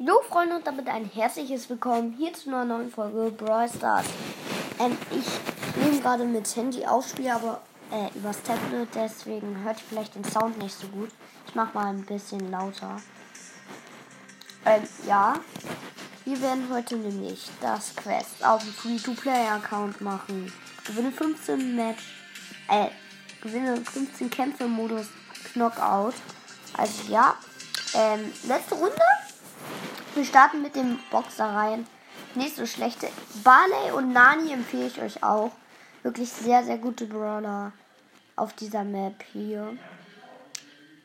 Hallo Freunde und damit ein herzliches Willkommen hier zu einer neuen Folge Brawl Stars. Ähm, ich nehme gerade mit Handy auf, spiele aber äh, übers Tablet, deswegen hört ihr vielleicht den Sound nicht so gut. Ich mache mal ein bisschen lauter. Ähm, ja, wir werden heute nämlich das Quest auf dem Free-to-Play-Account machen. Gewinne 15 Match, äh, gewinne 15 Kämpfe Modus Knockout. Also ja, ähm, letzte Runde. Wir starten mit dem Boxer rein. Nicht so schlechte. Barley und Nani empfehle ich euch auch. Wirklich sehr, sehr gute Brawler auf dieser Map hier.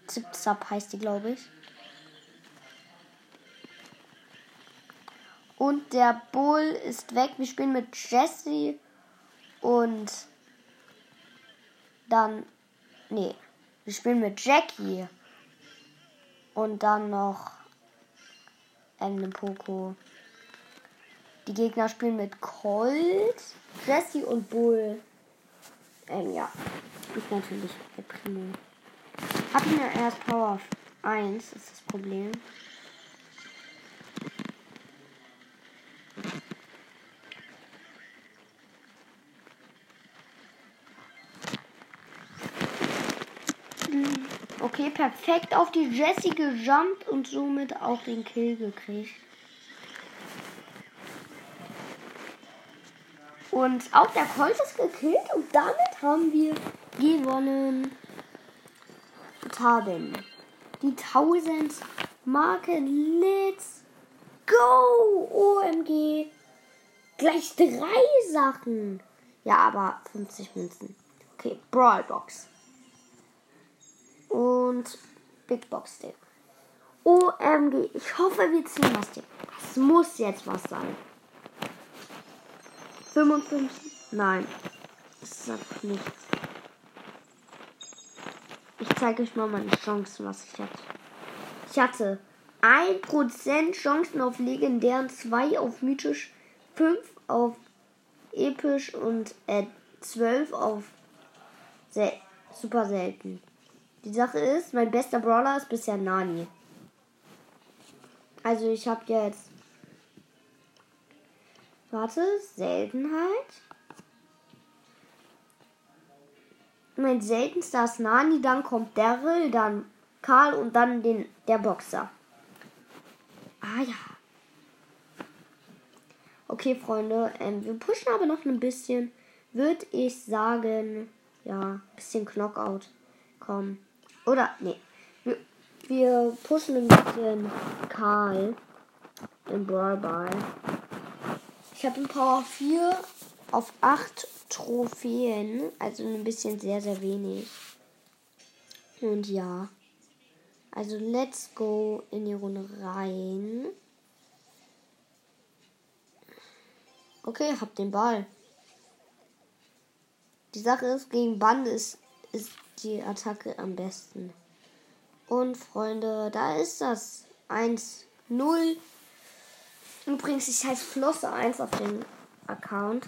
Zip-Zap heißt die, glaube ich. Und der Bull ist weg. Wir spielen mit Jesse und dann. Nee. Wir spielen mit Jackie. Und dann noch ähm, Poco. Die Gegner spielen mit Colt, Jesse und Bull. Ähm, ja. Ist natürlich der Primo. Hab ihn ja erst Power 1, ist das Problem. Okay, perfekt auf die Jessie gejumpt und somit auch den Kill gekriegt. Und auch der Colt ist gekillt und damit haben wir gewonnen. Haben die 1000 Marken. Let's go! OMG. Gleich drei Sachen. Ja, aber 50 Münzen. Okay, Brawlbox und Big Box Ding. OMG, ich hoffe, wir ziehen was Ding. Das muss jetzt was sein. 55? Nein. Das sagt nichts. Ich zeige euch mal meine Chancen, was ich hatte. Ich hatte 1% Chancen auf legendären, 2 auf mythisch, 5 auf episch und äh, 12 auf sel super selten. Die Sache ist, mein bester Brawler ist bisher Nani. Also ich habe jetzt. Warte, Seltenheit. Mein seltenster ist Nani, dann kommt Daryl, dann Karl und dann den, der Boxer. Ah ja. Okay, Freunde, ähm, wir pushen aber noch ein bisschen. Würde ich sagen, ja, bisschen Knockout. Komm. Oder, nee. Wir, wir pushen ein bisschen Karl im Brawl Ball. Ich habe in Power 4 auf 8 Trophäen. Also ein bisschen sehr, sehr wenig. Und ja. Also let's go in die Runde rein. Okay, hab den Ball. Die Sache ist, gegen Band ist, ist die Attacke am besten. Und Freunde, da ist das 1-0. Übrigens, ich heiße Flosse 1 auf dem Account.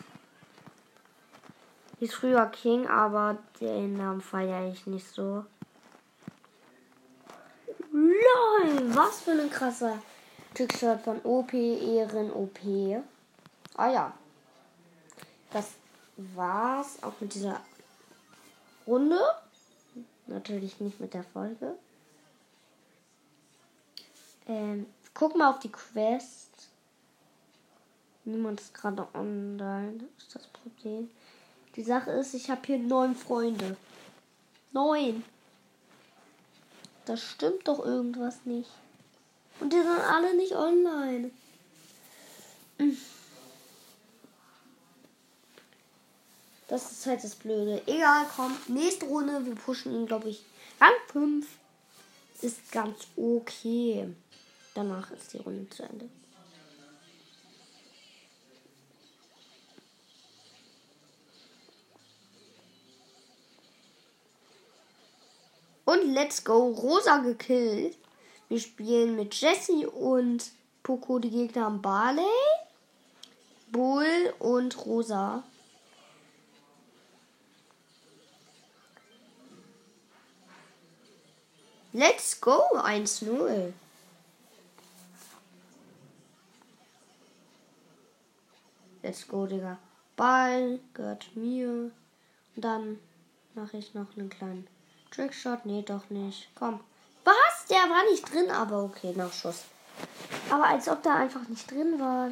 Ist früher King, aber den Namen feiere ich nicht so. LOL, was für ein krasser Trickshot von OP, Ehren, OP. Ah ja. Das war's auch mit dieser Runde. Natürlich nicht mit der Folge. Ähm, guck mal auf die Quest. Niemand ist gerade online. Das ist das Problem. Die Sache ist, ich habe hier neun Freunde. Neun. Das stimmt doch irgendwas nicht. Und die sind alle nicht online. Hm. Das ist halt das Blöde. Egal, komm. Nächste Runde. Wir pushen ihn, glaube ich. Rang 5 ist ganz okay. Danach ist die Runde zu Ende. Und let's go. Rosa gekillt. Wir spielen mit Jesse und Poco. Die Gegner haben Barley, Bull und Rosa. Let's go 1-0. Let's go, Digga. Ball gehört mir. Und dann mache ich noch einen kleinen Trickshot. Nee, doch nicht. Komm. Was? Der war nicht drin, aber okay, Nachschuss. Aber als ob der einfach nicht drin war.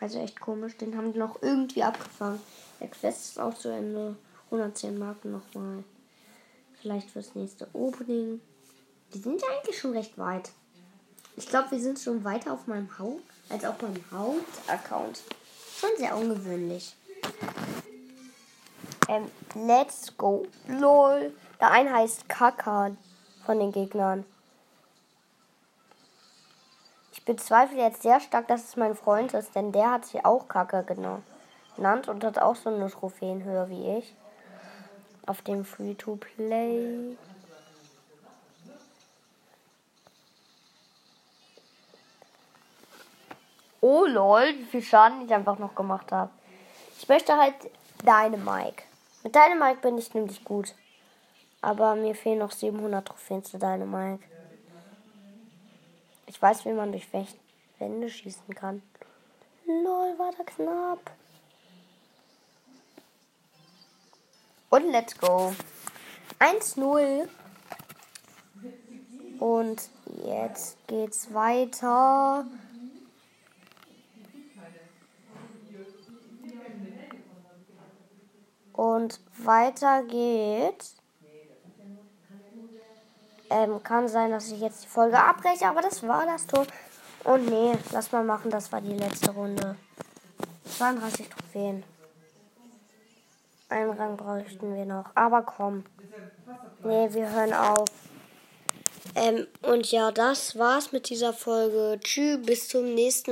Also echt komisch. Den haben die noch irgendwie abgefangen. Der Quest ist auch zu Ende. 110 Marken nochmal. Vielleicht fürs nächste Opening. Die sind ja eigentlich schon recht weit. Ich glaube, wir sind schon weiter auf meinem Haupt als auf meinem Hauptaccount. Schon sehr ungewöhnlich. Ähm, let's go. LOL. Der eine heißt Kaka von den Gegnern. Ich bezweifle jetzt sehr stark, dass es mein Freund ist, denn der hat sich auch Kaka genannt und hat auch so eine Trophäenhöhe wie ich. Auf dem Free-to-Play. Oh lol, wie viel Schaden ich einfach noch gemacht habe. Ich möchte halt deine Mike. Mit deinem Mike bin ich nämlich gut. Aber mir fehlen noch 700 Trophäen zu deinem Mike. Ich weiß, wie man durch Wände schießen kann. Lol, war da knapp. Und let's go. 1-0. Und jetzt geht's weiter. Und weiter geht's. Ähm, kann sein, dass ich jetzt die Folge abbreche, aber das war das Tor. Und nee, lass mal machen, das war die letzte Runde. 32 Trophäen. Einen Rang bräuchten wir noch. Aber komm. Nee, wir hören auf. Ähm, und ja, das war's mit dieser Folge. Tschüss, bis zum nächsten